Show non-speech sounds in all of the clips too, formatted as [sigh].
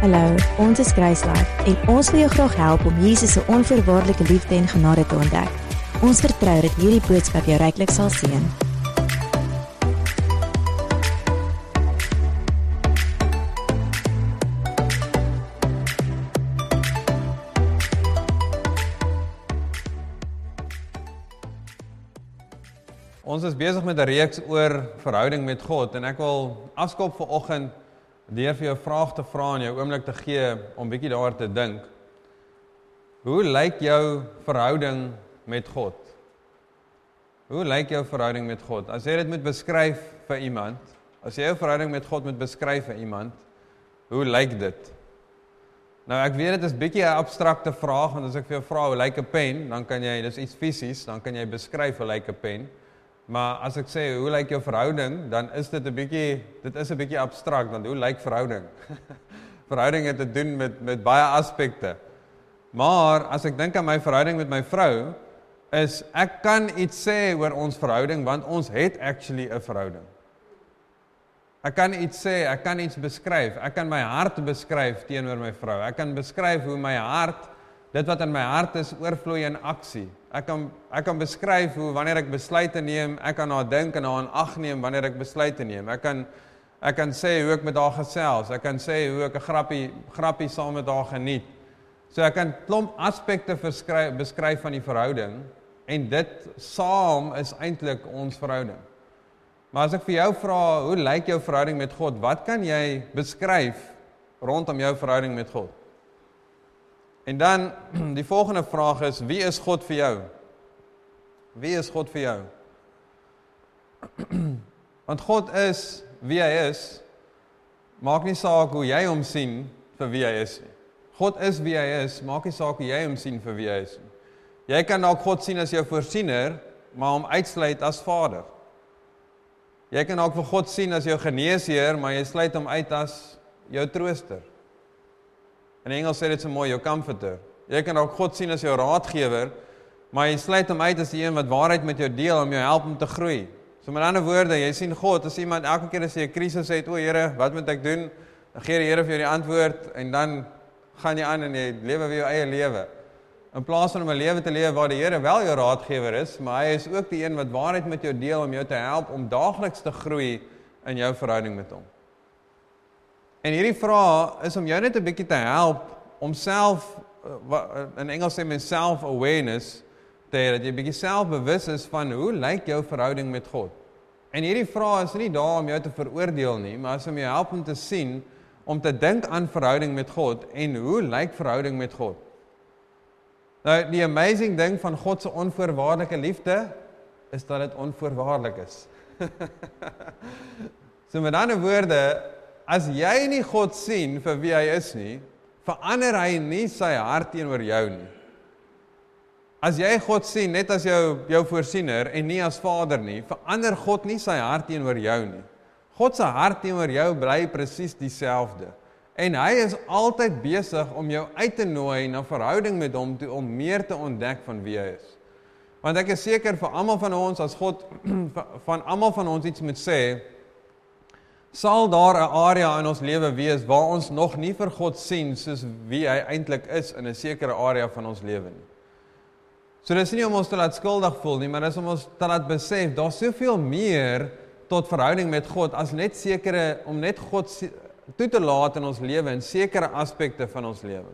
Hallo, ons is Kruislife en ons wil jou graag help om Jesus se onvoorwaardelike liefde en genade te ontdek. Ons vertrou dat hierdie boodskap jou ryklik sal seën. Ons is besig met 'n reeks oor verhouding met God en ek wil afskop vir oggend deur vir jou 'n vraag te vra en jou oomblik te gee om bietjie daaroor te dink. Hoe lyk jou verhouding met God? Hoe lyk jou verhouding met God? As jy dit moet beskryf vir iemand, as jy jou verhouding met God moet beskryf vir iemand, hoe lyk dit? Nou ek weet dit is bietjie 'n abstrakte vraag want as ek vir jou vra hoe lyk 'n pen, dan kan jy dis iets fisies, dan kan jy beskryf hoe lyk 'n pen. Maar as ek sê hoe lyk jou verhouding, dan is dit 'n bietjie dit is 'n bietjie abstrakt want hoe lyk verhouding? [laughs] verhouding het te doen met met baie aspekte. Maar as ek dink aan my verhouding met my vrou, is ek kan iets sê oor ons verhouding want ons het actually 'n verhouding. Ek kan iets sê, ek kan iets beskryf. Ek kan my hart beskryf teenoor my vrou. Ek kan beskryf hoe my hart dit wat in my hart is oorvloei in aksie. Ek kan ek kan beskryf hoe wanneer ek besluite neem, ek kan haar dink en haar in ag neem wanneer ek besluite neem. Ek kan ek kan sê hoe ek met haar gesels. Ek kan sê hoe ek 'n grappie grappie saam met haar geniet. So ek kan klomp aspekte beskryf beskryf van die verhouding en dit saam is eintlik ons verhouding. Maar as ek vir jou vra, hoe lyk jou verhouding met God? Wat kan jy beskryf rondom jou verhouding met God? En dan [clears throat] die volgende vraag is wie is God vir jou? Wie is God vir jou? [clears throat] Want God is wie hy is. Maak nie saak hoe jy hom sien vir wie hy is nie. God is wie hy is, maak nie saak hoe jy hom sien vir wie hy is nie. Jy kan dalk God sien as jou voorsiener, maar hom uitsluit as Vader. Jy kan dalk vir God sien as jou geneesheer, maar jy sluit hom uit as jou trooster. In Engels sê dit so mooi, jou comforter. Jy kan ook God sien as jou raadgewer, maar jy sluit hom uit as die een wat waarheid met jou deel om jou help om te groei. So met ander woorde, jy sien God as iemand elke keer as jy 'n krisis het, o Here, wat moet ek doen? Dan gee die Here vir jou die antwoord en dan gaan jy aan en jy lewe weer jou eie lewe. In plaas van om 'n lewe te lewe waar die Here wel jou raadgewer is, maar hy is ook die een wat waarheid met jou deel om jou te help om daagliks te groei in jou verhouding met hom. En hierdie vraag is om jou net 'n bietjie te help om self eh, in Engels sê men self awareness te hê dat jy bietjie selfbewus is van hoe lyk jou verhouding met God. En hierdie vraag is nie daar om jou te veroordeel nie, maar is om jou help om te sien om te dink aan verhouding met God en hoe lyk verhouding met God? Nou die amazing ding van God se onvoorwaardelike liefde is dat dit onvoorwaardelik is. [laughs] so met ander woorde, as jy nie God sien vir wie hy is nie, verander hy nie sy hart teenoor jou nie. As jy God sien net as jou jou voorsiener en nie as Vader nie, verander God nie sy hart teenoor jou nie. God se hart teenoor jou bly presies dieselfde. En hy is altyd besig om jou uit te nooi na verhouding met hom toe om meer te ontdek van wie hy is. Want ek is seker vir almal van ons as God [clears throat] van almal van ons iets moet sê, sal daar 'n area in ons lewe wees waar ons nog nie vir God sien soos wie hy eintlik is in 'n sekere area van ons lewe nie. So dis nie om ons te laat skuldig voel nie, maar dis om ons te laat besef daar's soveel meer tot verhouding met God as net sekere om net God toe te laat in ons lewe in sekere aspekte van ons lewe.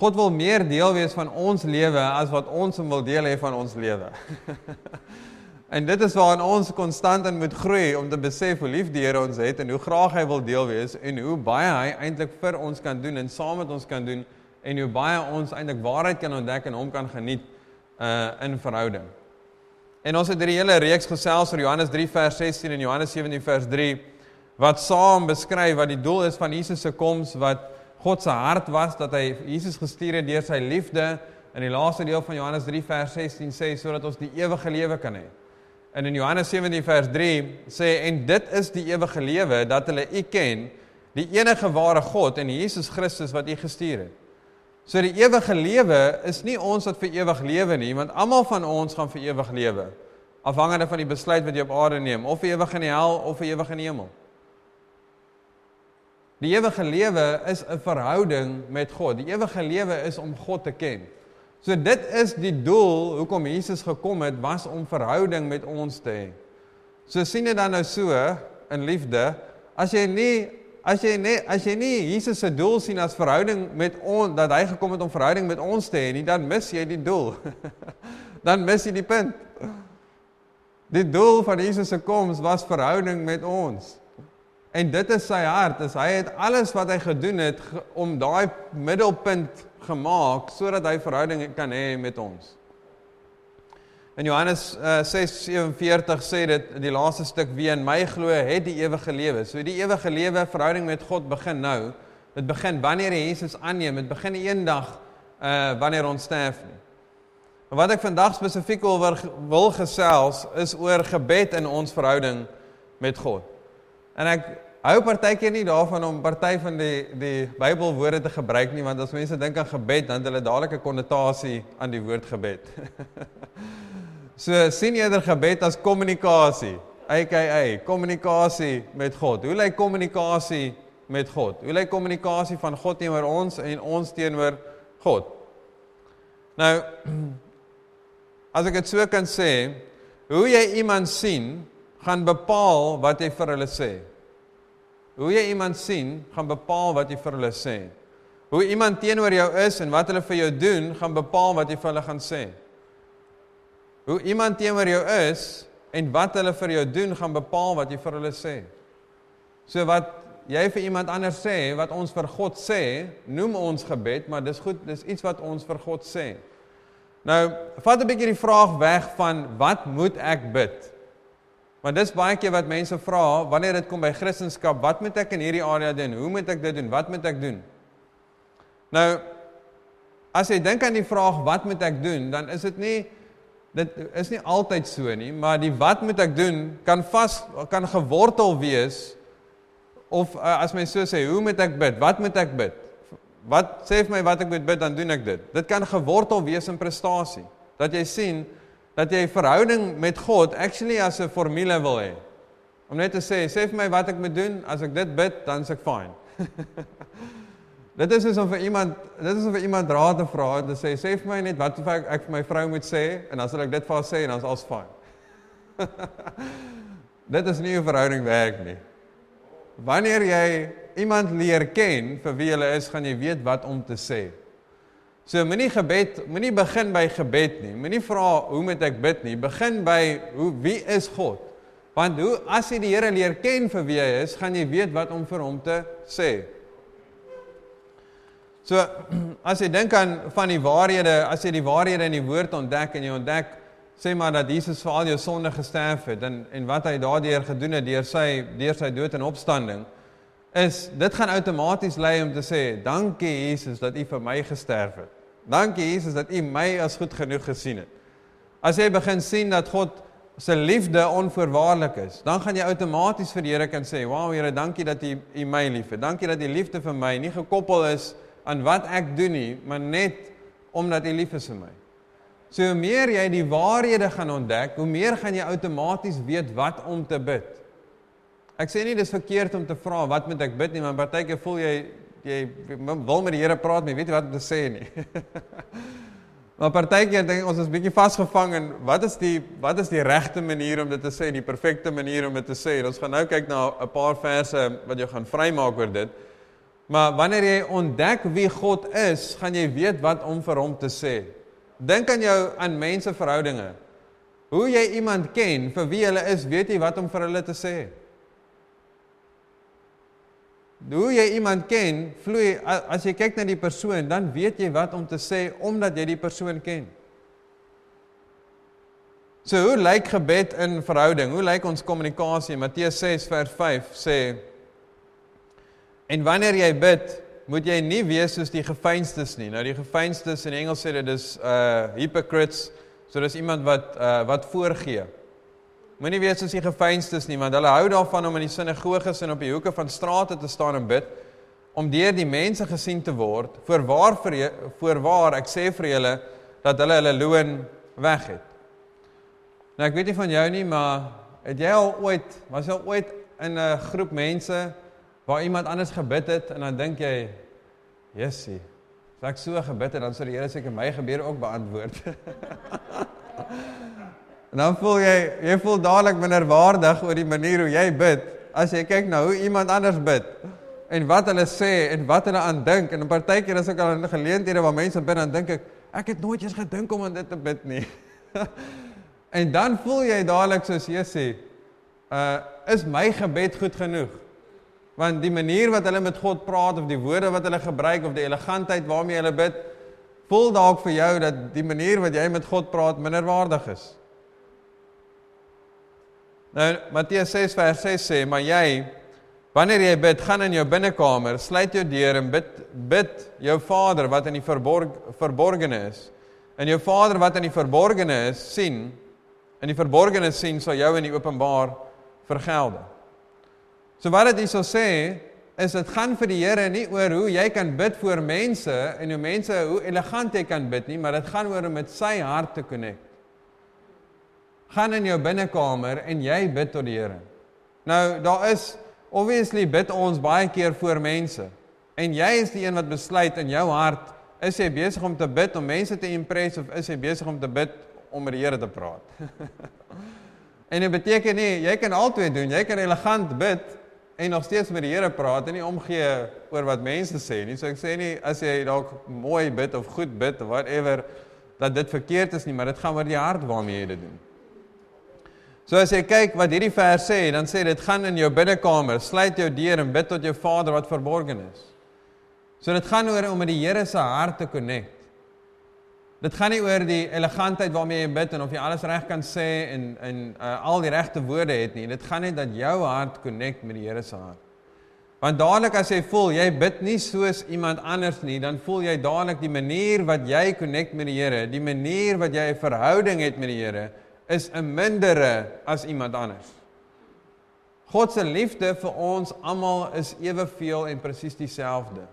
God wil meer deel wees van ons lewe as wat ons hom wil deel hê van ons lewe. [laughs] En dit is waarin ons konstant in moet groei om te besef hoe lief die Here ons het en hoe graag hy wil deel wees en hoe baie hy eintlik vir ons kan doen en saam met ons kan doen en hoe baie ons eintlik waarheid kan ontdek en hom kan geniet uh in verhouding. En ons het hierdie hele reeks gesels oor Johannes 3 vers 16 en Johannes 17 vers 3 wat saam beskryf wat die doel is van Jesus se koms wat God se hart was dat hy Jesus gestuur het deur sy liefde in die laaste deel van Johannes 3 vers 16 sê sodat ons die ewige lewe kan hê. En in Johannes 17 vers 3 sê en dit is die ewige lewe dat hulle U ken, die enige ware God en Jesus Christus wat U gestuur het. So die ewige lewe is nie ons wat vir ewig lewe nie, want almal van ons gaan vir ewig lewe. Afhangende van die besluit wat jy op aarde neem, of vir ewig in die hel of vir ewig in die hemel. Die ewige lewe is 'n verhouding met God. Die ewige lewe is om God te ken. So dit is die doel hoekom Jesus gekom het, was om verhouding met ons te hê. So sien dit dan nou so in liefde, as jy nie as jy nie as jy nie Jesus se doel sien as verhouding met ons dat hy gekom het om verhouding met ons te hê nie, dan mis jy die doel. [laughs] dan mis jy die punt. Die doel van Jesus se koms was verhouding met ons. En dit is sy hart, is hy het alles wat hy gedoen het om daai middelpunt gemaak sodat hy verhouding kan hê met ons. In Johannes uh, 6:47 sê dit in die laaste stuk wie in my glo het die ewige lewe. So die ewige lewe verhouding met God begin nou. Dit begin wanneer jy Jesus aanneem. Dit begin eendag uh wanneer ons sterf nie. Maar wat ek vandag spesifiek wil wil gesels is oor gebed in ons verhouding met God. En ek hou partykeer nie daarvan om party van die die Bybelwoorde te gebruik nie want as mense dink aan gebed dan het hulle dadelik 'n konnotasie aan die woord gebed. [laughs] so sien eerder gebed as kommunikasie. AKA kommunikasie met God. Hoe lyk kommunikasie met God? Hoe lyk kommunikasie van God teenoor ons en ons teenoor God? Nou [clears throat] as ek dit so kan sê, hoe jy iemand sien gaan bepaal wat jy vir hulle sê. Hoe jy iemand sien, gaan bepaal wat jy vir hulle sê. Hoe iemand teenoor jou is en wat hulle vir jou doen, gaan bepaal wat jy vir hulle gaan sê. Hoe iemand teenoor jou is en wat hulle vir jou doen, gaan bepaal wat jy vir hulle sê. So wat jy vir iemand anders sê, wat ons vir God sê, noem ons gebed, maar dis goed, dis iets wat ons vir God sê. Nou, vat 'n bietjie die vraag weg van wat moet ek bid? Want dis baie keer wat mense vra wanneer dit kom by Christendom, wat moet ek in hierdie area doen? Hoe moet ek dit doen? Wat moet ek doen? Nou as jy dink aan die vraag wat moet ek doen, dan is dit nie dit is nie altyd so nie, maar die wat moet ek doen kan vas kan gewortel wees of uh, as my so sê, hoe moet ek bid? Wat moet ek bid? Wat sê vir my wat ek moet bid, dan doen ek dit. Dit kan gewortel wees in prestasie. Dat jy sien dat jy verhouding met God actually as 'n formule wil hê. Om net te sê, sê vir my wat ek moet doen, as ek dit bid, dan is ek fine. [laughs] dit is soos om vir iemand, dit is om vir iemand raad te vra en te sê, sê vir my net wat ek, ek vir my vrou moet sê en dan sal ek dit vir haar sê en dan is alles fine. [laughs] dit is nie 'n verhouding werk nie. Wanneer jy iemand leer ken vir wie hulle is, gaan jy weet wat om te sê. So moenie gebed, moenie begin by gebed nie. Moenie vra hoe moet ek bid nie. Begin by hoe wie is God? Want hoe as jy die Here leer ken vir wie hy is, gaan jy weet wat om vir hom te sê. So [clears throat] as jy dink aan van die waarhede, as jy die waarhede in die woord ontdek en jy ontdek sê maar dat Jesus vir al jou sonde gesterf het en en wat hy daardeur gedoen het deur sy deur sy dood en opstanding is dit gaan outomaties lei om te sê dankie Jesus dat u vir my gesterf het. Dankie Jesus dat u my as goed genoeg gesien het. As jy begin sien dat God se liefde onvoorwaardelik is, dan gaan jy outomaties vir die Here kan sê, "Wow Here, dankie dat u u my liefhet. Dankie dat u liefde vir my nie gekoppel is aan wat ek doen nie, maar net omdat u lief is vir my." So hoe meer jy die waarhede gaan ontdek, hoe meer gaan jy outomaties weet wat om te bid. Ek sê nie dis verkeerd om te vra wat moet ek bid nie, maar partykeer voel jy jy wil met die Here praat, maar jy weet nie wat om te sê nie. [laughs] maar partykeer dink ons is bietjie vasgevang in wat is die wat is die regte manier om dit te sê, die perfekte manier om dit te sê. En ons gaan nou kyk na 'n paar verse wat jou gaan vrymaak oor dit. Maar wanneer jy ontdek wie God is, gaan jy weet wat om vir hom te sê. Dink aan jou aan menseverhoudinge. Hoe jy iemand ken, vir wie hulle is, weet jy wat om vir hulle te sê. Hoe jy iemand ken, vloei as jy kyk na die persoon, dan weet jy wat om te sê omdat jy die persoon ken. So hoe lyk gebed in verhouding? Hoe lyk ons kommunikasie? Matteus 6 vers 5 sê En wanneer jy bid, moet jy nie wees soos die gefeinstes nie. Nou die gefeinstes in Engels sê dit is uh hypocrites. So dis iemand wat uh wat voorgee. Moenie wees soos die gefeinstes nie, want hulle hou daarvan om in die sinagoges en op die hoeke van strate te staan en bid om deur die mense gesien te word. Voorwaar vir voorwaar ek sê vir julle dat hulle hulle loon weg het. Nou ek weet nie van jou nie, maar het jy al ooit was jy al ooit in 'n groep mense waar iemand anders gebid het en dan dink jy, "Jessie, as ek so gebid het, dan sou die Here seker my gebede ook beantwoord." [laughs] en dan voel jy, jy voel dadelik minderwaardig oor die manier hoe jy bid as jy kyk na hoe iemand anders bid en wat hulle sê en wat hulle aan dink en 'n partykeer as ek al in geleenthede waar mense bid dan dink ek ek het nooit eens gedink om aan dit te bid nie. [laughs] en dan voel jy dadelik soos jy sê, uh is my gebed goed genoeg? Want die manier wat hulle met God praat of die woorde wat hulle gebruik of die elegantheid waarmee hulle bid, voel dalk vir jou dat die manier wat jy met God praat minderwaardig is. Nou Matteus 6 vers 6 sê, maar jy Wanneer jy bid, gaan in jou binnekamer, sluit jou deur en bid bid jou Vader wat in die verborg, verborgene is. En jou Vader wat in die verborgene is, sien in die verborgene sien sal jou in die openbaar vergelde. So wat dit hierso sê, is dit gaan vir die Here nie oor hoe jy kan bid vir mense en hoe mense hoe elegant jy kan bid nie, maar dit gaan oor om met sy hart te connect. Gaan in jou binnekamer en jy bid tot die Here. Nou, daar is Obviously bid ons baie keer vir mense. En jy is die een wat besluit in jou hart, is jy besig om te bid om mense te impress of is jy besig om te bid om met die Here te praat? [laughs] en dit beteken nie jy kan albei doen. Jy kan elegant bid en nog steeds met die Here praat en nie omgee oor wat mense sê nie. So ek sê nie as jy dalk mooi bid of goed bid of whatever dat dit verkeerd is nie, maar dit gaan oor die hart waarmee jy dit doen. So as jy kyk wat hierdie vers sê, dan sê dit gaan in jou binnekamer, sluit jou deur en bid tot jou Vader wat verborgen is. So dit gaan oor om met die Here se hart te connect. Dit gaan nie oor die elegantheid waarmee jy bid en of jy alles reg kan sê en en uh, al die regte woorde het nie. Dit gaan net dat jou hart connect met die Here se hart. Want dadelik as jy voel jy bid nie soos iemand anders nie, dan voel jy dadelik die manier wat jy connect met die Here, die manier wat jy 'n verhouding het met die Here, is 'n mindere as iemand anders. God se liefde vir ons almal is eweveel en presies dieselfde.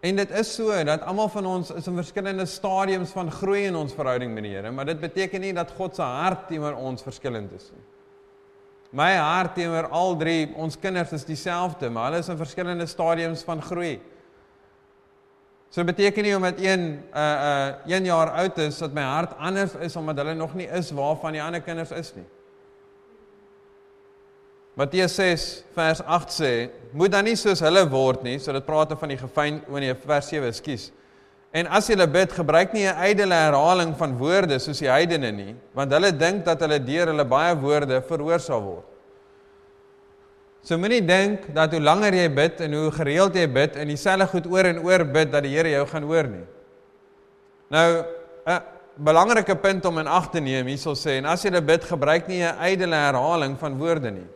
En dit is so dat almal van ons is in verskillende stadiums van groei in ons verhouding met die Here, maar dit beteken nie dat God se hart teenoor ons verskillend is nie. My hart teenoor al drie ons kinders is dieselfde, maar hulle is in verskillende stadiums van groei. So beteken nie omdat een uh uh 1 jaar oud is dat my hart anders is omdat hulle nog nie is waarvan die ander kinders is nie. Matteus 6 vers 8 sê, moet dan nie soos hulle word nie, so dit praat van die gefyn wanneer vers 7 ekskuus. En as jy bid, gebruik nie 'n ydelle herhaling van woorde soos die heidene nie, want hulle dink dat hulle deur hulle baie woorde verhoor sal word. So moenie dink dat hoe langer jy bid en hoe gereeld jy bid en dieselfde goed oor en oor bid dat die Here jou gaan hoor nie. Nou 'n belangrike punt om in ag te neem hierso sê en as jy dit bid gebruik nie 'n ydelle herhaling van woorde nie.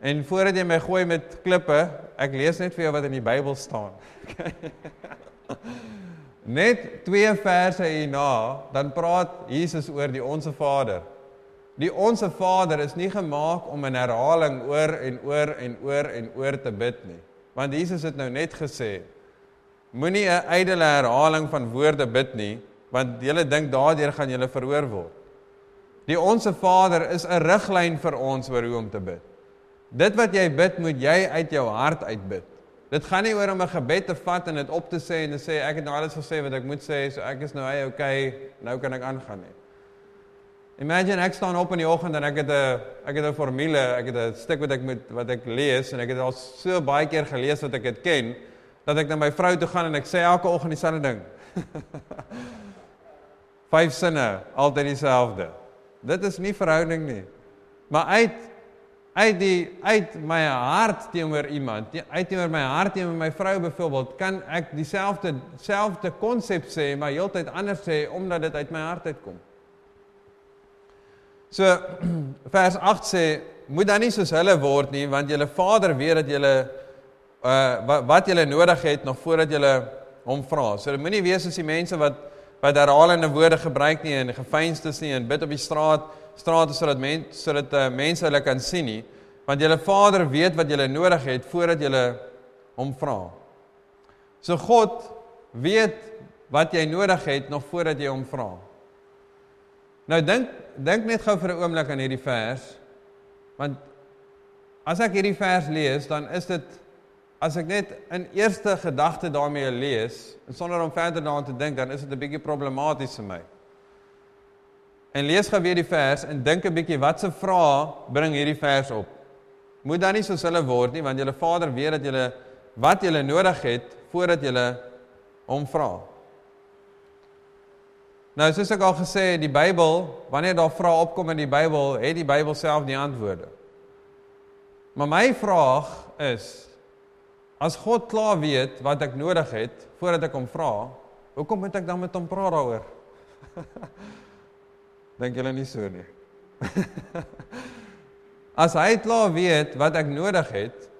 En voordat jy my gooi met klippe, ek lees net vir jou wat in die Bybel staan. [laughs] net twee verse hierna, dan praat Jesus oor die onsse Vader. Die onsse Vader is nie gemaak om 'n herhaling oor en oor en oor en oor te bid nie. Want Jesus het nou net gesê moenie 'n ydelle herhaling van woorde bid nie, want julle dink daardeur gaan julle verhoor word. Die onsse Vader is 'n riglyn vir ons oor hoe om te bid. Dit wat jy bid, moet jy uit jou hart uitbid. Dit gaan nie oor om 'n gebed te vat en dit op te sê en te sê ek het nou alles gesê wat ek moet sê, so ek is nou hy okay, nou kan ek aangaan nie. Imagine ek staan op in die oggend en ek het 'n ek het 'n formule, ek het 'n stuk wat ek moet wat ek lees en ek het al so baie keer gelees wat ek dit ken dat ek na my vrou toe gaan en ek sê elke oggend dieselfde ding. [laughs] Vyf sinne, altyd dieselfde. Dit is nie verhouding nie. Maar uit uit die uit my hart teenoor iemand, uit teenoor my hart teenoor my vrou byvoorbeeld, kan ek dieselfde selfde konsep sê, maar heeltyd anders sê omdat dit uit my hart uitkom. So [clears throat] vers 8 sê moet dan nie soos hulle word nie want julle Vader weet dat julle uh wat julle nodig het nog voordat julle hom vra. So moenie wees soos die mense wat wat herhalende woorde gebruik nie en gefeinstes nie en bid op die straat strate sodat mense sodat uh, mense hulle kan sien nie want julle Vader weet wat julle nodig het voordat julle hom vra. So God weet wat jy nodig het nog voordat jy hom vra. Nou dink dink net gou vir 'n oomblik aan hierdie vers. Want as ek hierdie vers lees, dan is dit as ek net in eerste gedagte daarmee lees en sonder om verder daaraan te dink, dan is dit 'n bietjie problematies vir my. En lees gou weer die vers en dink 'n bietjie wat se vrae bring hierdie vers op. Moet dan nie soos hulle word nie, want julle Vader weet dat julle wat julle nodig het voordat julle hom vra. Nou soos ek al gesê het, die Bybel, wanneer daar vrae opkom in die Bybel, het die Bybel self die antwoorde. Maar my vraag is as God klaar weet wat ek nodig het voordat ek hom vra, hoekom moet ek dan met hom praat daaroor? [laughs] Dink julle nie so nie? [laughs] as hy klaar weet wat ek nodig het,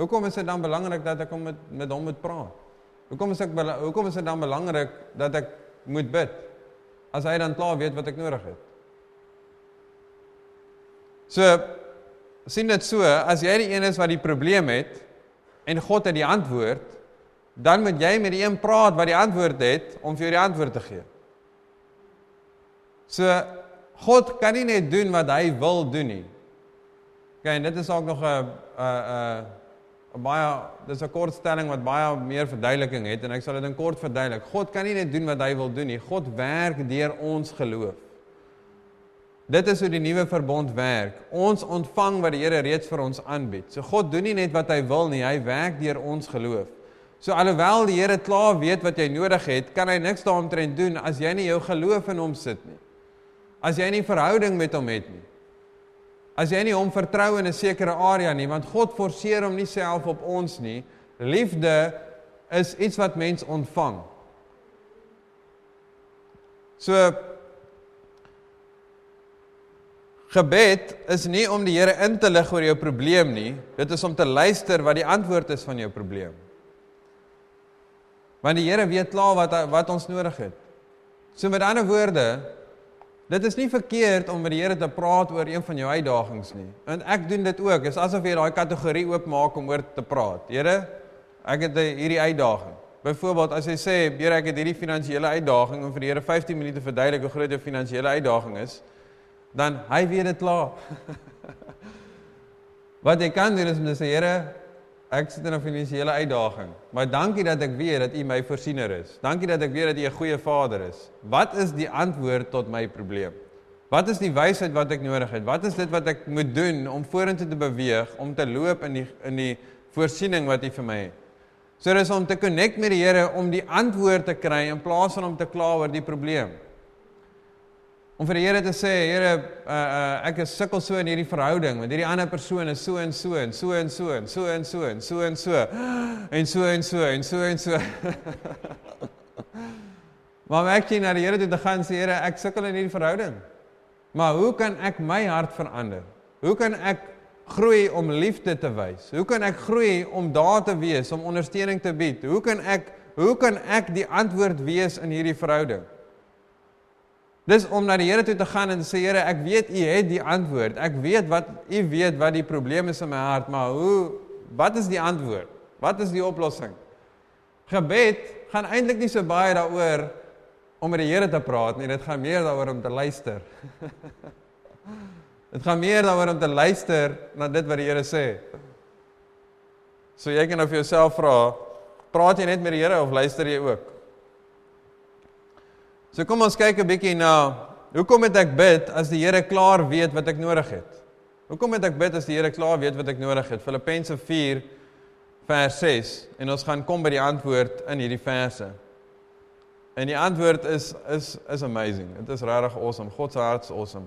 hoekom is dit dan belangrik dat ek hom met met hom moet praat? Hoekom is ek hoekom is dit dan belangrik dat ek moet bid? As hy dan klaar weet wat ek nodig het. So sien dit so, as jy die een is wat die probleem het en God het die antwoord, dan moet jy met die een praat wat die antwoord het om vir jou die antwoord te gee. So God kan nie net doen wat hy wil doen nie. OK, en dit is ook nog 'n 'n 'n baie dis 'n kortstelling wat baie meer verduideliking het en ek sal dit in kort verduidelik. God kan nie net doen wat hy wil doen nie. God werk deur ons geloof. Dit is hoe die nuwe verbond werk. Ons ontvang wat die Here reeds vir ons aanbied. So God doen nie net wat hy wil nie, hy werk deur ons geloof. So alhoewel die Here klaar weet wat jy nodig het, kan hy niks daaromtrent doen as jy nie jou geloof in hom sit nie as jy nie verhouding met hom het nie. As jy nie hom vertrou in 'n sekere area nie, want God forceer hom nie self op ons nie. Liefde is iets wat mens ontvang. So gebed is nie om die Here in te lig oor jou probleem nie, dit is om te luister wat die antwoord is van jou probleem. Want die Here weet klaar wat wat ons nodig het. So met ander woorde, Dit is nie verkeerd om met die Here te praat oor een van jou uitdagings nie. En ek doen dit ook. Dit is asof jy daai kategorie oopmaak om oor te praat. Here, ek het hierdie uitdaging. Byvoorbeeld as jy sê, Here, ek het hierdie finansiële uitdaging en vir die Here 15 minute verduidelik hoe groot jou finansiële uitdaging is, dan hy weet dit klaar. [laughs] Wat jy kan doen is om te sê, Here, ek sit in 'n finansiële uitdaging, maar dankie dat ek weet dat U my voorsiener is. Dankie dat ek weet dat U 'n goeie Vader is. Wat is die antwoord tot my probleem? Wat is die wysheid wat ek nodig het? Wat is dit wat ek moet doen om vorentoe te beweeg, om te loop in die in die voorsiening wat U vir my het? So dis om te connect met die Here om die antwoord te kry in plaas van om te kla oor die probleem om vir die Here te sê, Here, uh, uh, ek is sukkel so in hierdie verhouding, want hierdie ander persoon is so en so en so en so en so en so en so en so en so en so en so en so. Maar ek sien na die Here toe te gaan sê, Here, ek sukkel in hierdie verhouding. Maar hoe kan ek my hart verander? Hoe kan ek groei om liefde te wys? Hoe kan ek groei om daar te wees, om ondersteuning te bied? Hoe kan ek hoe kan ek die antwoord wees in hierdie verhouding? Dis om na die Here toe te gaan en sê Here, ek weet U het die antwoord. Ek weet wat U weet wat die probleem is in my hart, maar hoe wat is die antwoord? Wat is die oplossing? Gebed gaan eintlik nie so baie daaroor om met die Here te praat nie, dit gaan meer daaroor om te luister. [laughs] dit gaan meer daaroor om te luister na dit wat die Here sê. So jy kan of jouself vra, praat jy net met die Here of luister jy ook? So kom ons kyk 'n bietjie na hoekom het ek bid as die Here klaar weet wat ek nodig het? Hoekom het ek bid as die Here klaar weet wat ek nodig het? Filippense 4 vers 6 en ons gaan kom by die antwoord in hierdie verse. En die antwoord is is is amazing. Dit is regtig awesome. God se hart is awesome.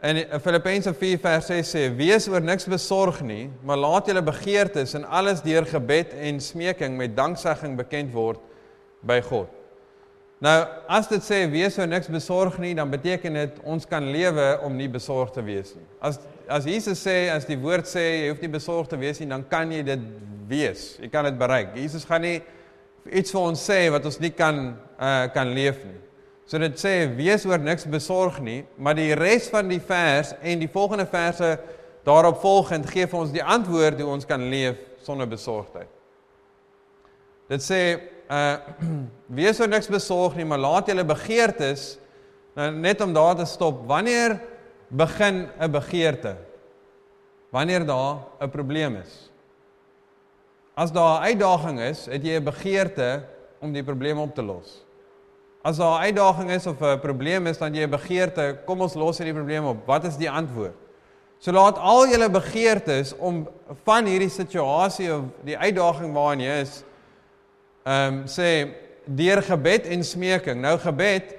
En Filippense 4 vers 6 sê: "Wees oor niks besorg nie, maar laat julle begeertes in alles deur gebed en smeking met danksegging bekend word by God." Nou, as dit sê wees so niks besorg nie, dan beteken dit ons kan lewe om nie besorg te wees nie. As as Jesus sê, as die woord sê jy hoef nie besorg te wees nie, dan kan jy dit wees. Jy kan dit bereik. Jesus gaan nie iets vir ons sê wat ons nie kan uh kan leef nie. So dit sê wees oor niks besorg nie, maar die res van die vers en die volgende verse daarop volgend gee vir ons die antwoord hoe ons kan leef sonder besorgdheid. Dit sê uh [clears throat] wees oor niks besorg nie, maar laat julle begeertes nou net om daar te stop. Wanneer begin 'n begeerte? wanneer daar 'n probleem is. As daar 'n uitdaging is, het jy 'n begeerte om die probleem op te los. As daar 'n uitdaging is of 'n probleem is, dan jy 'n begeerte, kom ons los hierdie probleem op. Wat is die antwoord? So laat al julle begeertes om van hierdie situasie of die uitdaging waarin jy is, ehm um, sê deur gebed en smeking. Nou gebed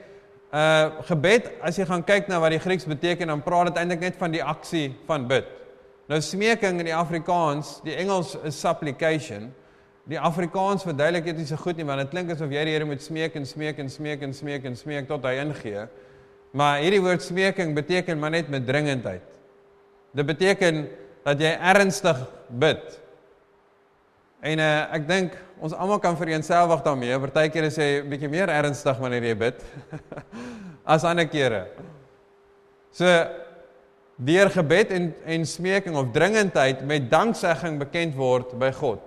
uh gebed as jy gaan kyk na wat die Grieks beteken dan praat dit eintlik net van die aksie van bid. Nou smeking in die Afrikaans, die Engels is supplication. Die Afrikaans verduidelik dit nie so goed nie want dit klink asof jy die Here moet smeek en smeek en smeek en smeek en smeek tot hy ingee. Maar hierdie woord smeking beteken maar net met dringendheid. Dit beteken dat jy ernstig bid. En uh, ek dink ons almal kan vereenselwig daarmee. Partykeer is jy 'n bietjie meer ernstig wanneer jy bid [laughs] as ander kere. So deur gebed en en smeking of dringendheid met danksegging bekend word by God.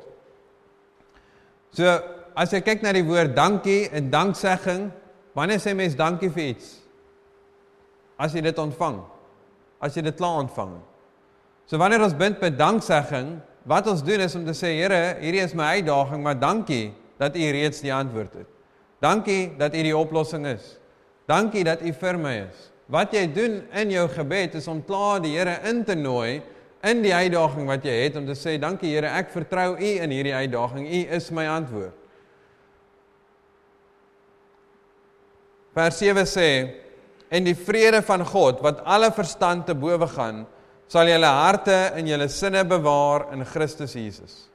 So as jy kyk na die woord dankie en danksegging, wanneer sê mens dankie vir iets? As jy dit ontvang. As jy dit klaar ontvang. So wanneer ons bind met danksegging, wat ons doen is om te sê Here, hierdie is my uitdaging, maar dankie dat U reeds die antwoord het. Dankie dat U die oplossing is. Dankie dat U vir my is. Wat jy doen in jou gebed is om klaar die Here in te nooi in die uitdaging wat jy het om te sê dankie Here, ek vertrou U in hierdie uitdaging. U is my antwoord. Vers 7 sê en die vrede van God wat alle verstand te bowe gaan sal julle harte en julle sinne bewaar in Christus Jesus.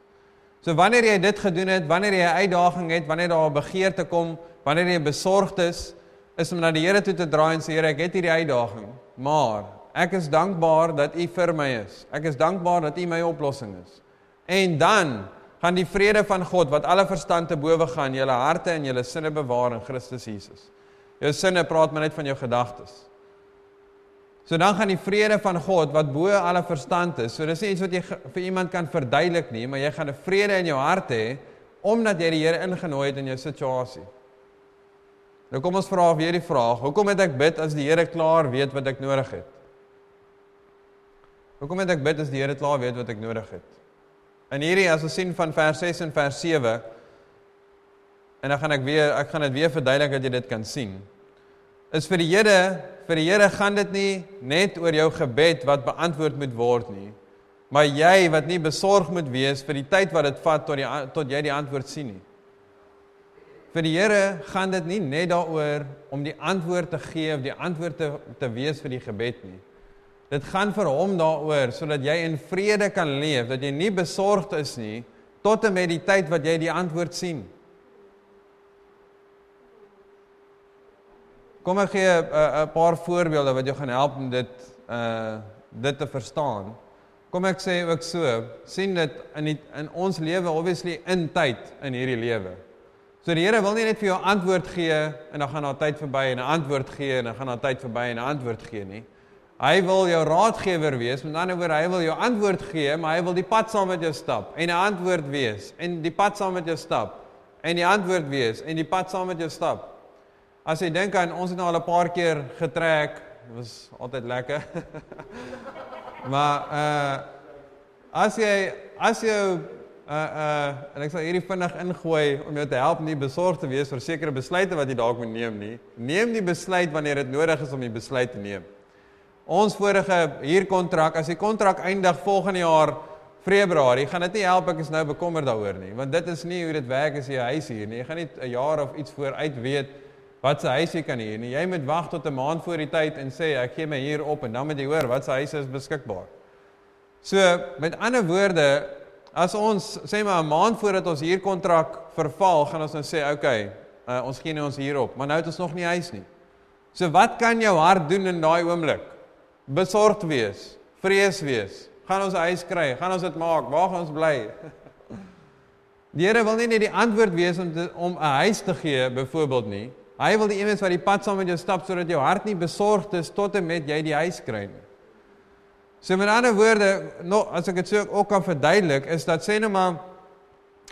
So wanneer jy dit gedoen het, wanneer jy 'n uitdaging het, wanneer daar 'n begeerte kom, wanneer jy besorgd is, is om na die Here toe te draai en sê Here, ek het hierdie uitdaging, maar ek is dankbaar dat U vir my is. Ek is dankbaar dat U my oplossing is. En dan gaan die vrede van God wat alle verstand te bowe gaan, julle harte en julle sinne bewaar in Christus Jesus. Jou sinne praat maar net van jou gedagtes. So dan gaan die vrede van God wat bo alle verstand is. So dis nie iets wat jy vir iemand kan verduidelik nie, maar jy gaan 'n vrede in jou hart hê omdat jy die Here ingenooi het in jou situasie. Nou kom ons vra weer die vraag, hoekom het ek bid as die Here klaar weet wat ek nodig het? Hoekom het ek bid as die Here klaar weet wat ek nodig het? En hierdie as ons sien van vers 6 en vers 7 en dan gaan ek weer ek gaan dit weer verduidelik dat jy dit kan sien. Is vir die Here vir die Here gaan dit nie net oor jou gebed wat beantwoord moet word nie. Maar jy wat nie besorg moet wees vir die tyd wat dit vat tot die tot jy die antwoord sien nie. Vir die Here gaan dit nie net daaroor om die antwoord te gee of die antwoord te, te wees vir die gebed nie. Dit gaan vir hom daaroor sodat jy in vrede kan leef, dat jy nie besorgd is nie tot en met die tyd wat jy die antwoord sien. Kom ek gee 'n paar voorbeelde wat jou gaan help om dit uh dit te verstaan. Kom ek sê ook so, sien dit in die, in ons lewe obviously in tyd in hierdie lewe. So die Here wil nie net vir jou antwoord gee en dan gaan daar tyd verby en 'n antwoord gee en dan gaan daar tyd verby en 'n antwoord gee nie. Hy wil jou raadgewer wees. Met ander woorde, hy wil jou antwoord gee, maar hy wil die pad saam met jou stap en 'n antwoord wees en die pad saam met jou stap en die antwoord wees en die pad saam met jou stap. As jy dink aan ons het nou al 'n paar keer getrek, was altyd lekker. [laughs] maar uh as jy as jy uh uh en ek sal hierdie vinnig ingooi om jou te help nie besorgd te wees vir sekere besluite wat jy dalk moet neem nie. Neem die besluit wanneer dit nodig is om die besluit te neem. Ons vorige huurkontrak, as die kontrak eindig volgende jaar Februarie, gaan dit nie help ek is nou bekommerd daaroor nie, want dit is nie hoe dit werk as jy 'n huis huur nie. Jy gaan nie 'n jaar of iets vooruit weet wat se huis jy kan hê nie. Jy moet wag tot 'n maand voor die tyd en sê ek gee my hier op en dan moet jy hoor wat se huis is beskikbaar. So met ander woorde, as ons sê maar 'n maand voordat ons huurkontrak verval, gaan ons nou sê okay, uh, ons gee nou ons hier op, maar nou het ons nog nie huis nie. So wat kan jou hart doen in daai oomblik? Besorgd wees, vrees wees. Gaan ons 'n huis kry? Gaan ons dit maak? Waar gaan ons bly? [laughs] Die Here wil nie net die antwoord wees om te, om 'n huis te gee byvoorbeeld nie. Hy wil die eenes wat die pad saam met jou stap sodat jou hart nie besorgd is tot en met jy die huis kry nie. So met ander woorde, nou as ek dit so ook kan verduidelik, is dat sê nou maar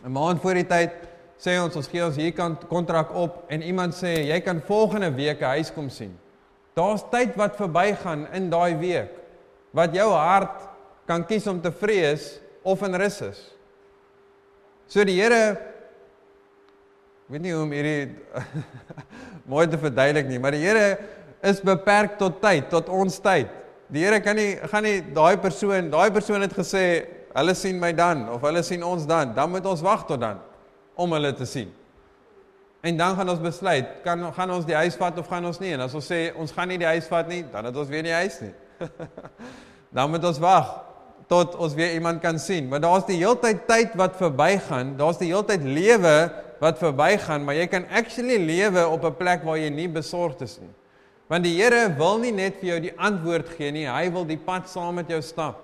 'n maand voor die tyd sê ons ons gee ons hier kan kontrak op en iemand sê jy kan volgende week 'n huis kom sien. Daar's tyd wat verbygaan in daai week wat jou hart kan kies om te vrees of in rus is. So die Here weet nie hoe om hierdie [laughs] mooi te verduidelik nie, maar die Here is beperk tot tyd, tot ons tyd. Die Here kan nie gaan nie daai persoon, daai persoon het gesê hulle sien my dan of hulle sien ons dan, dan moet ons wag tot dan om hulle te sien. En dan gaan ons besluit, kan gaan ons die huis vat of gaan ons nie? En as ons sê ons gaan nie die huis vat nie, dan het ons weer nie huis nie. [laughs] dan moet ons wag tot ons weer iemand kan sien. Maar daar's die heeltyd tyd wat verbygaan. Daar's die heeltyd lewe wat verbygaan, maar jy kan actually lewe op 'n plek waar jy nie besorgd is nie. Want die Here wil nie net vir jou die antwoord gee nie, hy wil die pad saam met jou stap.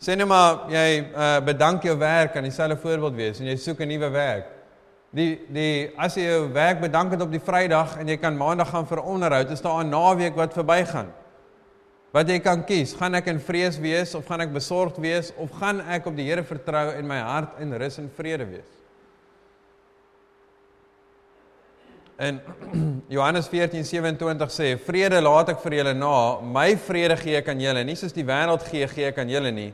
Sê net maar jy uh, bedank jou werk aan dieselfde voorbeeld wees en jy soek 'n nuwe werk. Die die as jy jou werk bedank het op die Vrydag en jy kan Maandag gaan vir onderhoud, is daar 'n naweek wat verbygaan. Wat jy kan kies, gaan ek in vrees wees of gaan ek besorgd wees of gaan ek op die Here vertrou en my hart in rus en vrede wees? En [clears throat] Johannes 14:27 sê: "Vrede laat ek vir julle na, my vrede gee ek aan julle, nie soos die wêreld gee gee ek aan julle nie.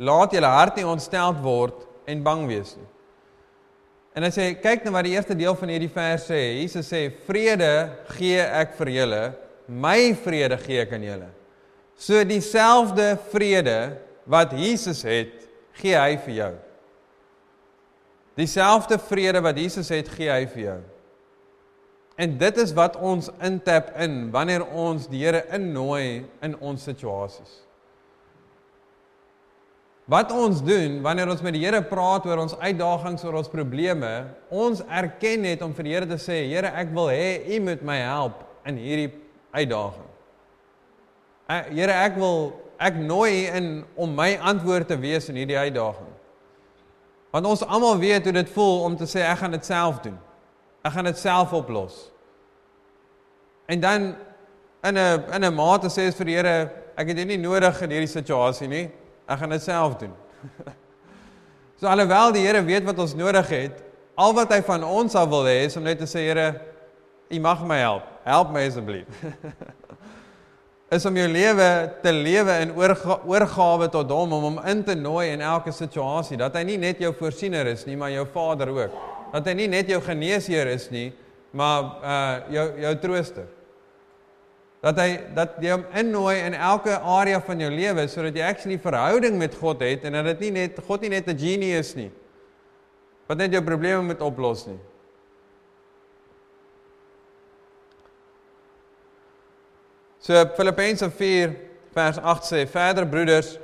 Laat julle hart nie ontsteld word en bang wees nie." En hy sê, kyk nou wat die eerste deel van hierdie vers sê. Jesus sê: "Vrede gee ek vir julle, my vrede gee ek aan julle." So dieselfde vrede wat Jesus het, gee hy vir jou. Dieselfde vrede wat Jesus het, gee hy vir jou. En dit is wat ons intap in wanneer ons die Here innooi in ons situasies. Wat ons doen wanneer ons met die Here praat oor ons uitdagings, oor ons probleme, ons erken net om vir die Here te sê, Here, ek wil hê U moet my help in hierdie uitdaging. Ek, Here, ek wil ek nooi in om my antwoord te wees in hierdie uitdaging. Want ons almal weet hoe dit voel om te sê ek gaan dit self doen. Ek gaan dit self oplos. En dan in 'n in 'n mate sê jy vir die Here, ek het dit nie nodig in hierdie situasie nie. Ek gaan dit self doen. [laughs] so alhoewel die Here weet wat ons nodig het, al wat hy van ons af wil hê is om net te sê Here, U mag my help. Help my asseblief. [laughs] is om jou lewe te lewe in oorga oorgawe tot hom om hom in te nooi in elke situasie. Dat hy nie net jou voorsiener is nie maar jou vader ook. Dat hy nie net jou geneesheer is nie maar uh jou jou trooster. Dat hy dat jy hom innooi in elke area van jou lewe sodat jy actually verhouding met God het en dat dit nie net God nie net 'n genie is nie wat net jou probleme moet oplos nie So Filippense 4 vers 8 sê verder broeders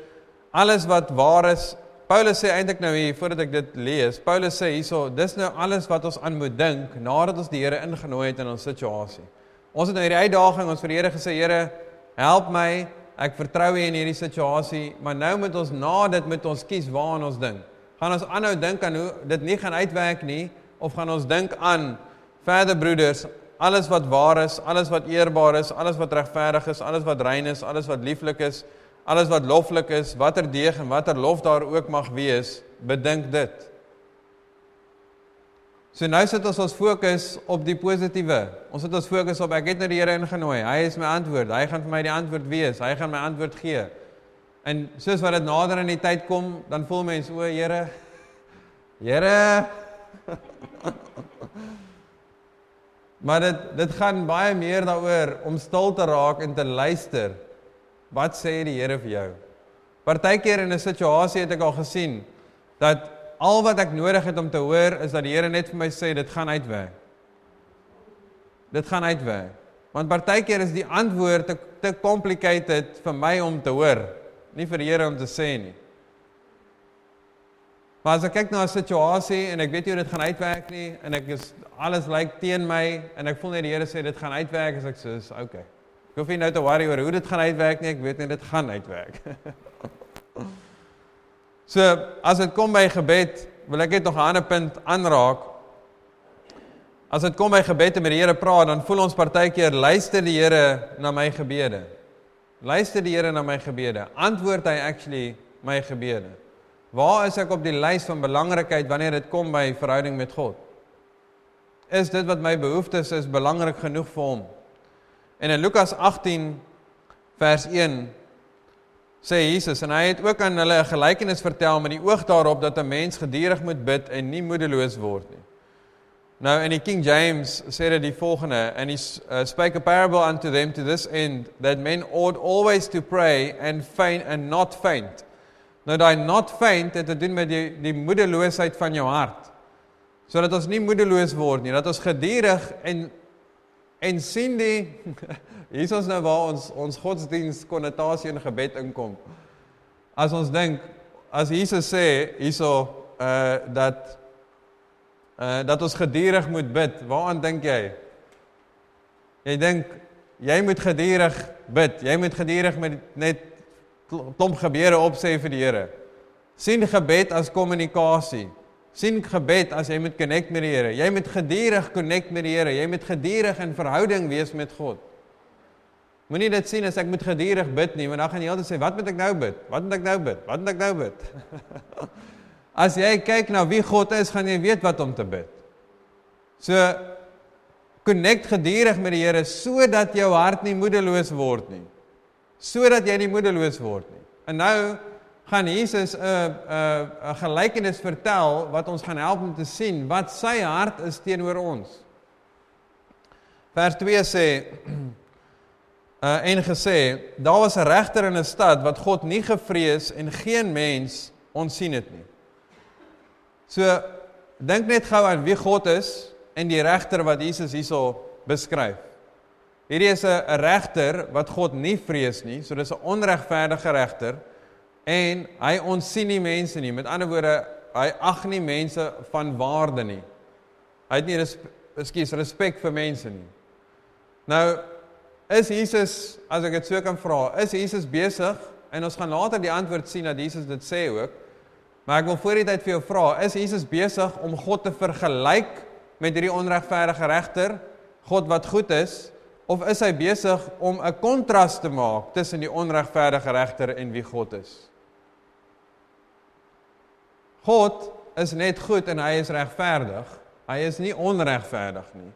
alles wat waar is Paulus sê eintlik nou hier voordat ek dit lees Paulus sê hierso dis nou alles wat ons aan moet dink nadat ons die Here ingenooi het in ons situasie. Ons het nou hierdie uitdaging ons vir die Here gesê Here help my ek vertrou U in hierdie situasie maar nou moet ons na dit moet ons kies waaraan ons dink. Gaan ons aanhou dink aan hoe dit nie gaan uitwerk nie of gaan ons dink aan verder broeders alles wat waar is, alles wat eerbaar is, alles wat regverdig is, alles wat rein is, alles wat lieflik is, alles wat loflik is, watter deeg en watter lof daar ook mag wees, bedink dit. So nou sit ons ons fokus op die positiewe. Ons sit ons fokus op ek het nou die Here ingenooi. Hy is my antwoord. Hy gaan vir my die antwoord wees. Hy gaan my antwoord gee. En soos wat dit nader aan die tyd kom, dan voel mense o, Here. Here. [laughs] Maar dit dit gaan baie meer daaroor om stil te raak en te luister. Wat sê die Here vir jou? Partykeer in 'n situasie het ek al gesien dat al wat ek nodig het om te hoor is dat die Here net vir my sê dit gaan uitwerk. Dit gaan uitwerk. Want partykeer is die antwoord te te complicated vir my om te hoor, nie vir die Here om te sê nie. Maar as ek kyk na 'n situasie en ek weet nie hoe dit gaan uitwerk nie en ek is alles lyk teen my en ek voel net die Here sê dit gaan uitwerk as ek sê is okay. Ek hoef nie nou te worry oor hoe dit gaan uitwerk nie, ek weet net dit gaan uitwerk. [laughs] so, as dit kom by gebed, wil ek net nog 'n ander punt aanraak. As dit kom by gebed en met die Here praat, dan voel ons partykeer luister die Here na my gebede. Luister die Here na my gebede. Antwoord hy actually my gebede? Waar is ek op die lys van belangrikheid wanneer dit kom by verhouding met God? Is dit wat my behoeftes is belangrik genoeg vir hom? En in Lukas 18 vers 1 sê Jesus en hy het ook aan hulle 'n gelykenis vertel met die oog daarop dat 'n mens gedurig moet bid en nie moedeloos word nie. Nou in die King James sê dit die volgende and he uh, spake a parable unto them to this end that men ought always to pray and faint and not faint. Nou daai not faint het te doen met die die moedeloosheid van jou hart. Sodat ons nie moedeloos word nie, dat ons gedurig en en sien die [laughs] Hier is ons nou waar ons ons godsdiens konnotasie in gebed inkom. As ons dink as Jesus sê hierso uh dat uh dat ons gedurig moet bid, waaraan dink jy? Jy dink jy moet gedurig bid. Jy moet gedurig met net klomp gebeure opsê vir die Here. sien gebed as kommunikasie. sien gebed as jy moet connect met die Here. Jy moet gedurig connect met die Here. Jy moet gedurig in verhouding wees met God. Moenie dit sien as ek moet gedurig bid nie, want dan gaan jy altyd sê, "Wat moet ek nou bid? Wat moet ek nou bid? Wat moet ek nou bid?" [laughs] as jy kyk na wie God is, gaan jy weet wat om te bid. So connect gedurig met die Here sodat jou hart nie moedeloos word nie. Sodat jy nie moedeloos word nie. En nou gaan Jesus 'n 'n 'n gelykenis vertel wat ons gaan help om te sien wat sy hart is teenoor ons. Vers 2 sê uh, [clears throat] en gesê daar was 'n regter in 'n stad wat God nie gevrees en geen mens onsien het nie. So dink net gou aan wie God is en die regter wat Jesus hierso beskryf. Hierdie is 'n regter wat God nie vrees nie, so dis 'n onregverdige regter en hy onsien nie mense nie. Met ander woorde, hy ag nie mense van waarde nie. Hy het nie respek, respek vir mense nie. Nou Is Jesus, as ek dit so kan vra, is Jesus besig en ons gaan later die antwoord sien dat Jesus dit sê ook. Maar ek wil voor die tyd vir jou vra, is Jesus besig om God te vergelyk met hierdie onregverdige regter, God wat goed is, of is hy besig om 'n kontras te maak tussen die onregverdige regter en wie God is? God is net goed en hy is regverdig. Hy is nie onregverdig nie.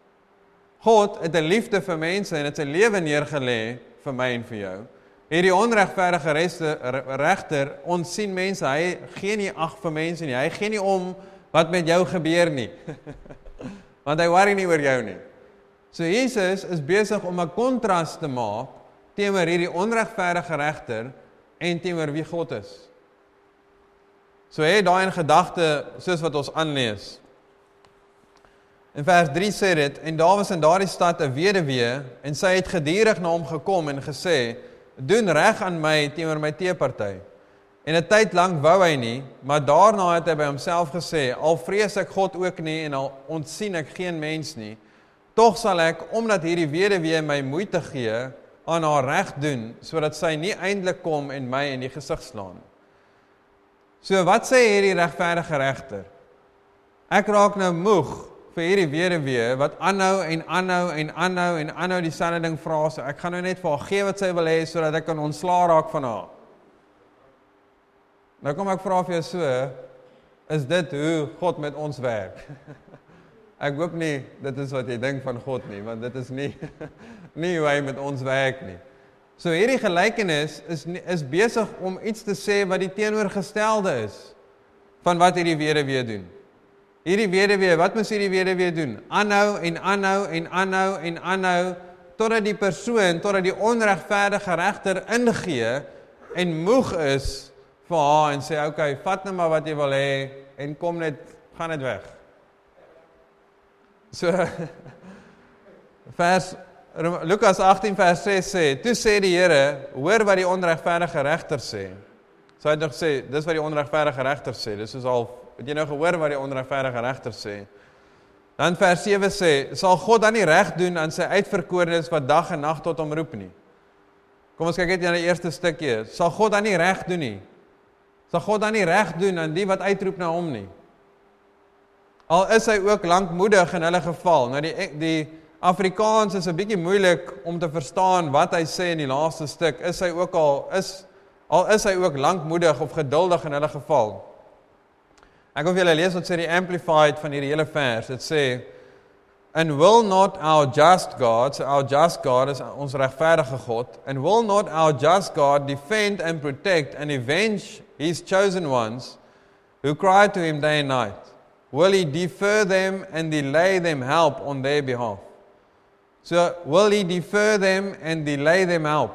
God het 'n liefde vir mense en het sy lewe neergelê vir my en vir jou. Hierdie onregverdige regter ons sien mense, hy gee nie ag vir mense nie. Hy gee nie om wat met jou gebeur nie. [laughs] Want hy worry nie oor jou nie. So Jesus is besig om 'n kontras te maak teenoor hierdie onregverdige regter en teenoor wie God is. So hê daai in gedagte soos wat ons aanlees. In vers 3 sê dit en daar was in daardie stad 'n weduwee en sy het gedurig na hom gekom en gesê: "Doen reg aan my teenoor my teeparty." En 'n tyd lank wou hy nie, maar daarna het hy by homself gesê: "Al vrees ek God ook nie en al ontsien ek geen mens nie, tog sal ek omdat hierdie weduwee my moeite gee, aan haar reg doen sodat sy nie eintlik kom en my in die gesig slaan." So wat sê hierdie regverdige regter? Ek raak nou moeg vir hierdie weduwee wat aanhou en aanhou en aanhou en aanhou dieselfde ding vra so ek gaan nou net vir haar gee wat sy wil hê sodat ek kan ontslaa raak van haar. Nou kom ek vra vir jou so is dit hoe God met ons werk? [laughs] ek hoop nie dit is wat jy dink van God nie want dit is nie [laughs] nie hoe hy met ons werk nie. So hierdie gelykenis is is besig om iets te sê wat die teenoorgestelde is van wat hierdie weduwee doen. Hierdie weduwee, wat moet hierdie weduwee doen? Aanhou en aanhou en aanhou en aanhou totdat die persoon, totdat die onregverdige regter ingee en moeg is vir haar en sê, "Oké, okay, vat nou maar wat jy wil hê en kom net, gaan net weg." So [laughs] vers Lukas 18 vers 6 sê, "Toe sê die Here, hoor wat die onregverdige regter sê." So hy het nog sê, dis wat die onregverdige regter sê. Dis is al Het jy nou gehoor wat die onregverdige regter sê? Dan vers 7 sê, sal God dan nie reg doen aan sy uitverkorenes wat dag en nag tot hom roep nie? Kom ons kyk net na die eerste stukkie. Sal God dan nie reg doen nie? Sal God dan nie reg doen aan die wat uitroep na hom nie? Al is hy ook lankmoedig in hulle geval. Nou die die Afrikaans is 'n bietjie moeilik om te verstaan wat hy sê in die laaste stuk. Is hy ook al is al is hy ook lankmoedig of geduldig in hulle geval? Ek wil vir julle lees wat sê die amplified van hierdie hele vers. Dit sê And will not our just God, so our just God is ons regverdige God, and will not our just God defend and protect and avenge his chosen ones who cry to him day and night? Will he defer them and delay them help on their behalf? So will he defer them and delay them help?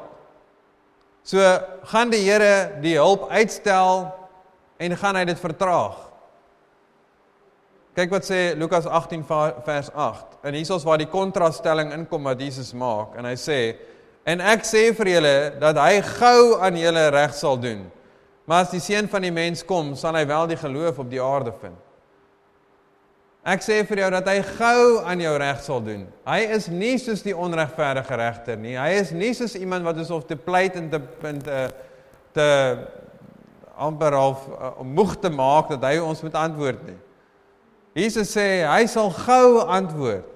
So gaan die Here die hulp uitstel en gaan hy dit vertraag. Kyk wat sê Lukas 18 vers 8. En hier is waar die kontrasstelling inkom wat Jesus maak en hy sê en ek sê vir julle dat hy gou aan julle reg sal doen. Maar as die seun van die mens kom, sal hy wel die geloof op die aarde vind. Ek sê vir jou dat hy gou aan jou reg sal doen. Hy is nie soos die onregverdige regter nie. Hy is nie soos iemand wat is of te pleit en te punt te, te amper half uh, moeg te maak dat hy ons moet antwoord nie. Jesus sê hy sal gou antwoord.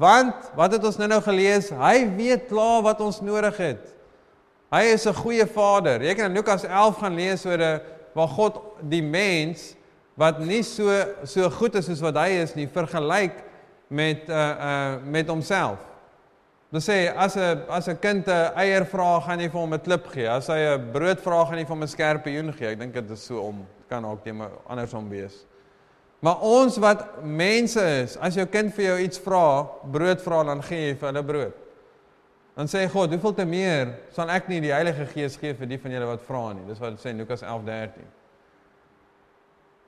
Want wat het ons nou-nou gelees? Hy weet klaar wat ons nodig het. Hy is 'n goeie Vader. Jy kan in Lukas 11 gaan lees oor 'n waar God die mens wat nie so so goed is soos wat hy is nie vergelyk met uh uh met homself. Dit sê as 'n as 'n kind 'n eier vra, gaan jy vir hom 'n klip gee. As hy 'n brood vra, gaan jy vir hom 'n skerpioen gee. Ek dink dit is so om kan ook net andersom wees. Maar ons wat mense is, as jou kind vir jou iets vra, brood vra, dan gee jy vir hulle brood. Dan sê God, hoeveel te meer sal ek nie die Heilige Gees gee vir die van julle wat vra nie. Dis wat dit sê in Lukas 11:13.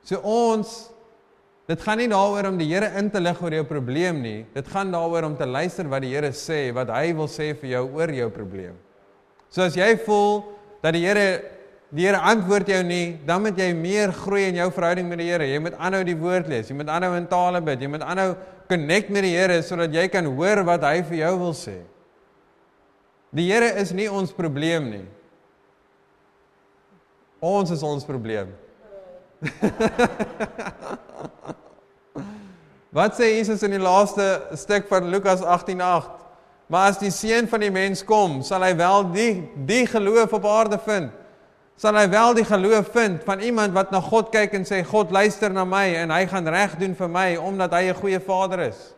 So ons dit gaan nie daaroor om die Here in te lig oor jou probleem nie. Dit gaan daaroor om te luister wat die Here sê, wat hy wil sê vir jou oor jou probleem. So as jy voel dat die Here die Here antwoord jou nie, dan moet jy meer groei in jou verhouding met die Here. Jy moet aanhou die woord lees, jy moet aanhou in tale bid, jy moet aanhou connect met die Here sodat jy kan hoor wat hy vir jou wil sê. Die Here is nie ons probleem nie. Ons is ons probleem. [laughs] Wat sê Jesus in die laaste stuk van Lukas 18:8? Maar as die seun van die mens kom, sal hy wel die die geloof op aarde vind. Sal hy wel die geloof vind van iemand wat na God kyk en sê God luister na my en hy gaan reg doen vir my omdat hy 'n goeie Vader is.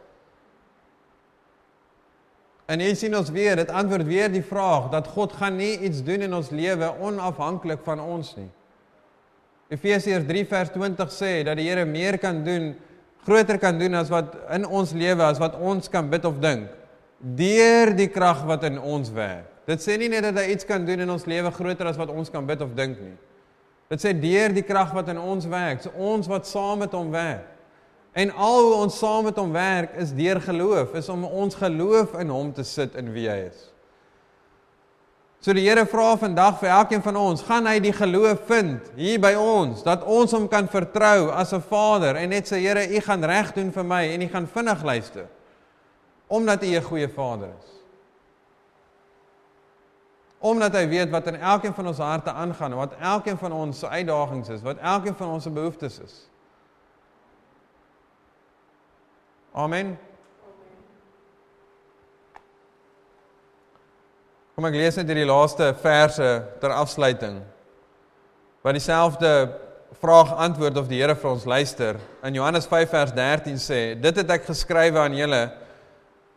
En jy sien ons weer, dit antwoord weer die vraag dat God gaan nie iets doen in ons lewe onafhanklik van ons nie. Efesiërs 3 vers 20 sê dat die Here meer kan doen, groter kan doen as wat in ons lewe as wat ons kan bid of dink deur die krag wat in ons werk. Dit sê nie net dat hy iets kan doen in ons lewe groter as wat ons kan bid of dink nie. Dit sê deur die krag wat in ons werk, so ons wat saam met hom werk. En al hoe ons saam met hom werk is deur geloof, is om ons geloof in hom te sit in wie hy is. So die Here vra vandag vir elkeen van ons, gaan hy die geloof vind hier by ons dat ons hom kan vertrou as 'n Vader en net sê Here, U gaan reg doen vir my en U gaan vinnig luister. Omdat U 'n goeie Vader is. Omdat hy weet wat in elkeen van ons harte aangaan wat elkeen van ons se uitdagings is, wat elkeen van ons se behoeftes is. Amen. Kom ek lees net hierdie laaste verse ter afsluiting. Wat dieselfde vraag antwoord of die Here vir ons luister. In Johannes 5 vers 13 sê: "Dit het ek geskrywe aan julle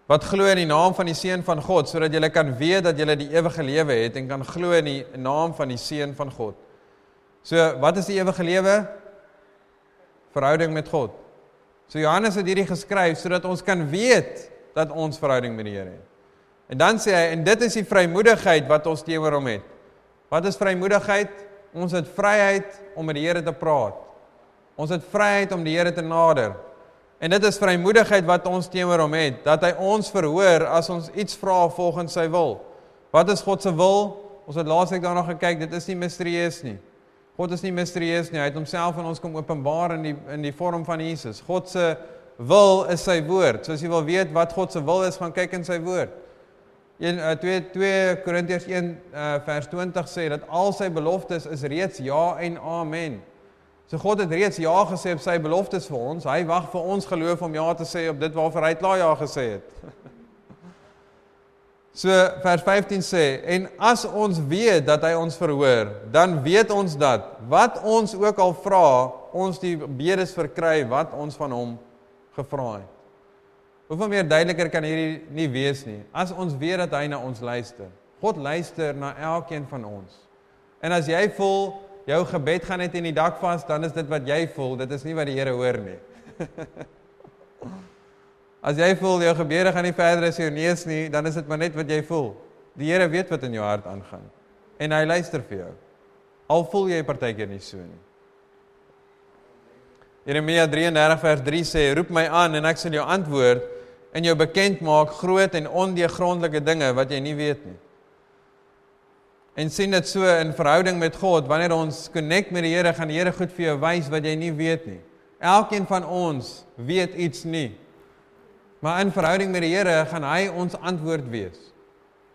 wat glo in die naam van die seun van God, sodat julle kan weet dat julle die ewige lewe het en kan glo in die naam van die seun van God." So, wat is die ewige lewe? Verhouding met God. So Johannes het hierdie geskryf sodat ons kan weet dat ons verhouding met die Here het. En dan sê hy en dit is die vrymoedigheid wat ons teenoor hom het. Wat is vrymoedigheid? Ons het vryheid om met die Here te praat. Ons het vryheid om die Here te nader. En dit is vrymoedigheid wat ons teenoor hom het, dat hy ons verhoor as ons iets vra volgens sy wil. Wat is God se wil? Ons het laasweek daarna gekyk, dit is nie misterieus nie. God is nie misterieus nie. Hy het homself aan ons kom openbaar in die in die vorm van Jesus. God se wil is sy woord. So as jy wil weet wat God se wil is, gaan kyk in sy woord. 1 uh, 2 2 Korintiërs 1 uh, vers 20 sê dat al sy beloftes is reeds ja en amen. So God het reeds ja gesê op sy beloftes vir ons. Hy wag vir ons geloof om ja te sê op dit waarvoor hy klaar ja gesê het. [laughs] so vers 15 sê en as ons weet dat hy ons verhoor, dan weet ons dat wat ons ook al vra, ons die bedes verkry wat ons van hom gevra het. Hoeveel meer duideliker kan hierdie nie wees nie as ons weet dat hy na ons luister. God luister na elkeen van ons. En as jy voel jou gebed gaan net in die dak vas, dan is dit wat jy voel, dit is nie wat die Here hoor nie. [laughs] as jy voel jou gebede gaan nie verder as jou neus nie, dan is dit maar net wat jy voel. Die Here weet wat in jou hart aangaan en hy luister vir jou. Al voel jy partykeer nie so nie. Jeremia 33 vers 3 sê: "Roep my aan en ek sal jou antwoord en jou bekend maak groot en ondeurgrondelike dinge wat jy nie weet nie." En sien dit so in verhouding met God, wanneer ons connect met die Here, gaan die Here goed vir jou wys wat jy nie weet nie. Elkeen van ons weet iets nie. Maar in verhouding met die Here gaan hy ons antwoord wees.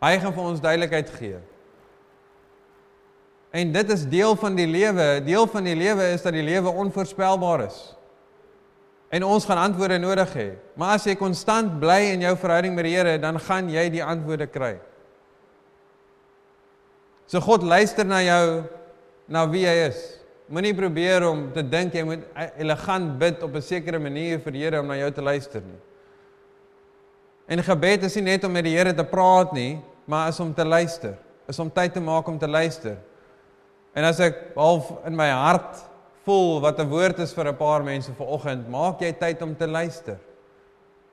Hy gaan vir ons duidelikheid gee. En dit is deel van die lewe. Deel van die lewe is dat die lewe onvoorspelbaar is. En ons gaan antwoorde nodig hê. Maar as jy konstant bly in jou verhouding met die Here, dan gaan jy die antwoorde kry. So God luister na jou na wie hy is. Moenie probeer om te dink jy moet elegant bid op 'n sekere manier vir die Here om na jou te luister nie. En gebed is nie net om met die Here te praat nie, maar is om te luister. Is om tyd te maak om te luister. En as ek half in my hart voel wat 'n woord is vir 'n paar mense vanoggend, maak jy tyd om te luister.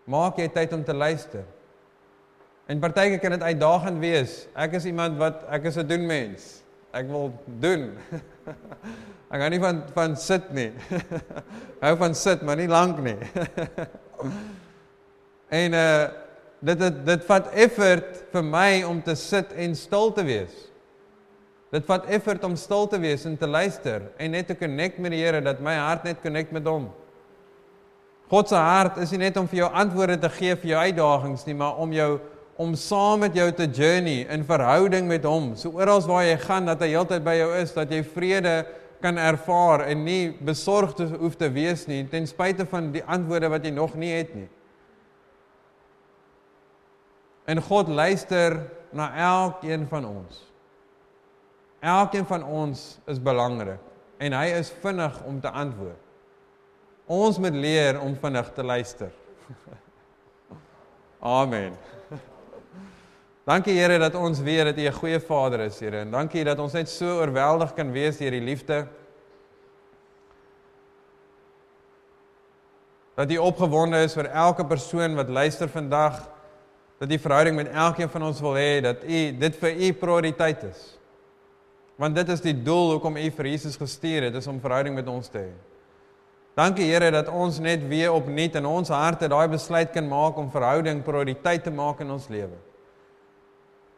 Maak jy tyd om te luister. En partyke kan dit uitdagend wees. Ek is iemand wat ek is 'n doen mens. Ek wil doen. [laughs] ek hou nie van van sit nie. [laughs] hou van sit, maar nie lank nie. [laughs] en uh dit dit dit vat effort vir my om te sit en stil te wees. Dit vat effort om stil te wees en te luister en net te connect met die Here dat my hart net connect met hom. God se hart is nie net om vir jou antwoorde te gee vir jou uitdagings nie, maar om jou om saam met jou te journey in verhouding met hom. So oral waar jy gaan dat hy heeltyd by jou is, dat jy vrede kan ervaar en nie besorgd hoef te wees nie ten spyte van die antwoorde wat jy nog nie het nie. En God luister na elkeen van ons. Elkeen van ons is belangrik en hy is vinnig om te antwoord. Ons moet leer om vinnig te luister. [laughs] Amen. Dankie Here dat ons weet dat U 'n goeie Vader is, Here. En dankie dat ons net so oorweldig kan wees deur die liefde. Dat U opgewonde is vir elke persoon wat luister vandag. Dat U verhouding met elkeen van ons wil hê, dat U dit vir U prioriteit is. Want dit is die doel hoekom U vir Jesus gestuur het, is om verhouding met ons te hê. Dankie Here dat ons net weer opnuut in ons harte daai besluit kan maak om verhouding prioriteit te maak in ons lewe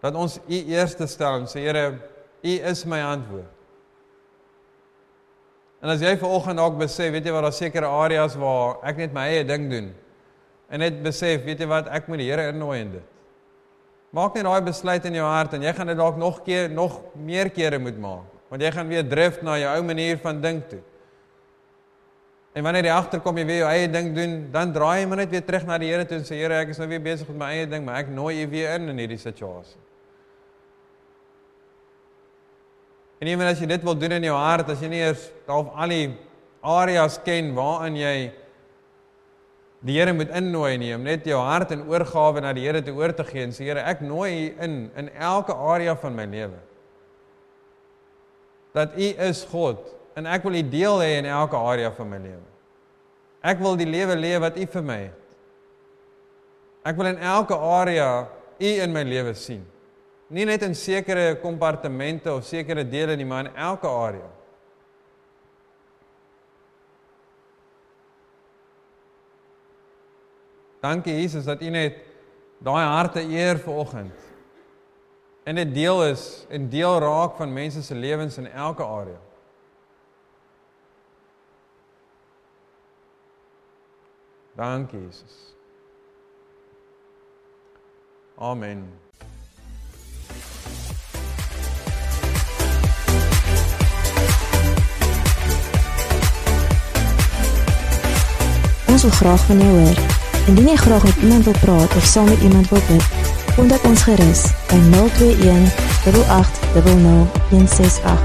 dat ons U eerste stel en sê Here, U is my antwoord. En as jy vanoggend dalk besef, weet jy wat daar sekere areas waar ek net my eie ding doen. En net besef, weet jy wat, ek moet die Here innooi in dit. Maak net daai besluit in jou hart en jy gaan dit dalk nog keer nog meer kere moet maak, want jy gaan weer drif na jou ou manier van dink toe. En wanneer jy agterkom jy weer jou eie ding doen, dan draai jy maar net weer terug na die Here toe en sê Here, ek is nou weer besig met my eie ding, maar ek nooi U weer in in hierdie situasie. En ewen as jy dit wil doen in jou hart, as jy nie eers half al die areas ken waarin jy die Here moet innooi nie, om net jou hart en oorgawe na die Here te oor te gee en sê Here, ek nooi U in in elke area van my lewe. Dat U is God en ek wil U deel hê in elke area van my lewe. Ek wil die lewe leef wat U vir my het. Ek wil in elke area U in my lewe sien. Nie net in sekere kompartemente of sekere dele nie, maar in elke area. Dankie Jesus dat U net daai harte eer vanoggend. En dit deel is en deel raak van mense se lewens in elke area. Dankie Jesus. Amen. Ons wil graag van jou hoor. Indien jy graag met iemand wil praat of saam met iemand wil bid, kontak ons gerus by 021 8800168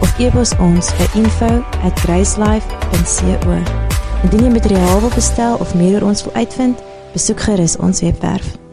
of e-pos ons by info@gracelife.co. Indien jy materiaal wil bestel of meer oor ons wil uitvind, Besoek gerus ons webwerf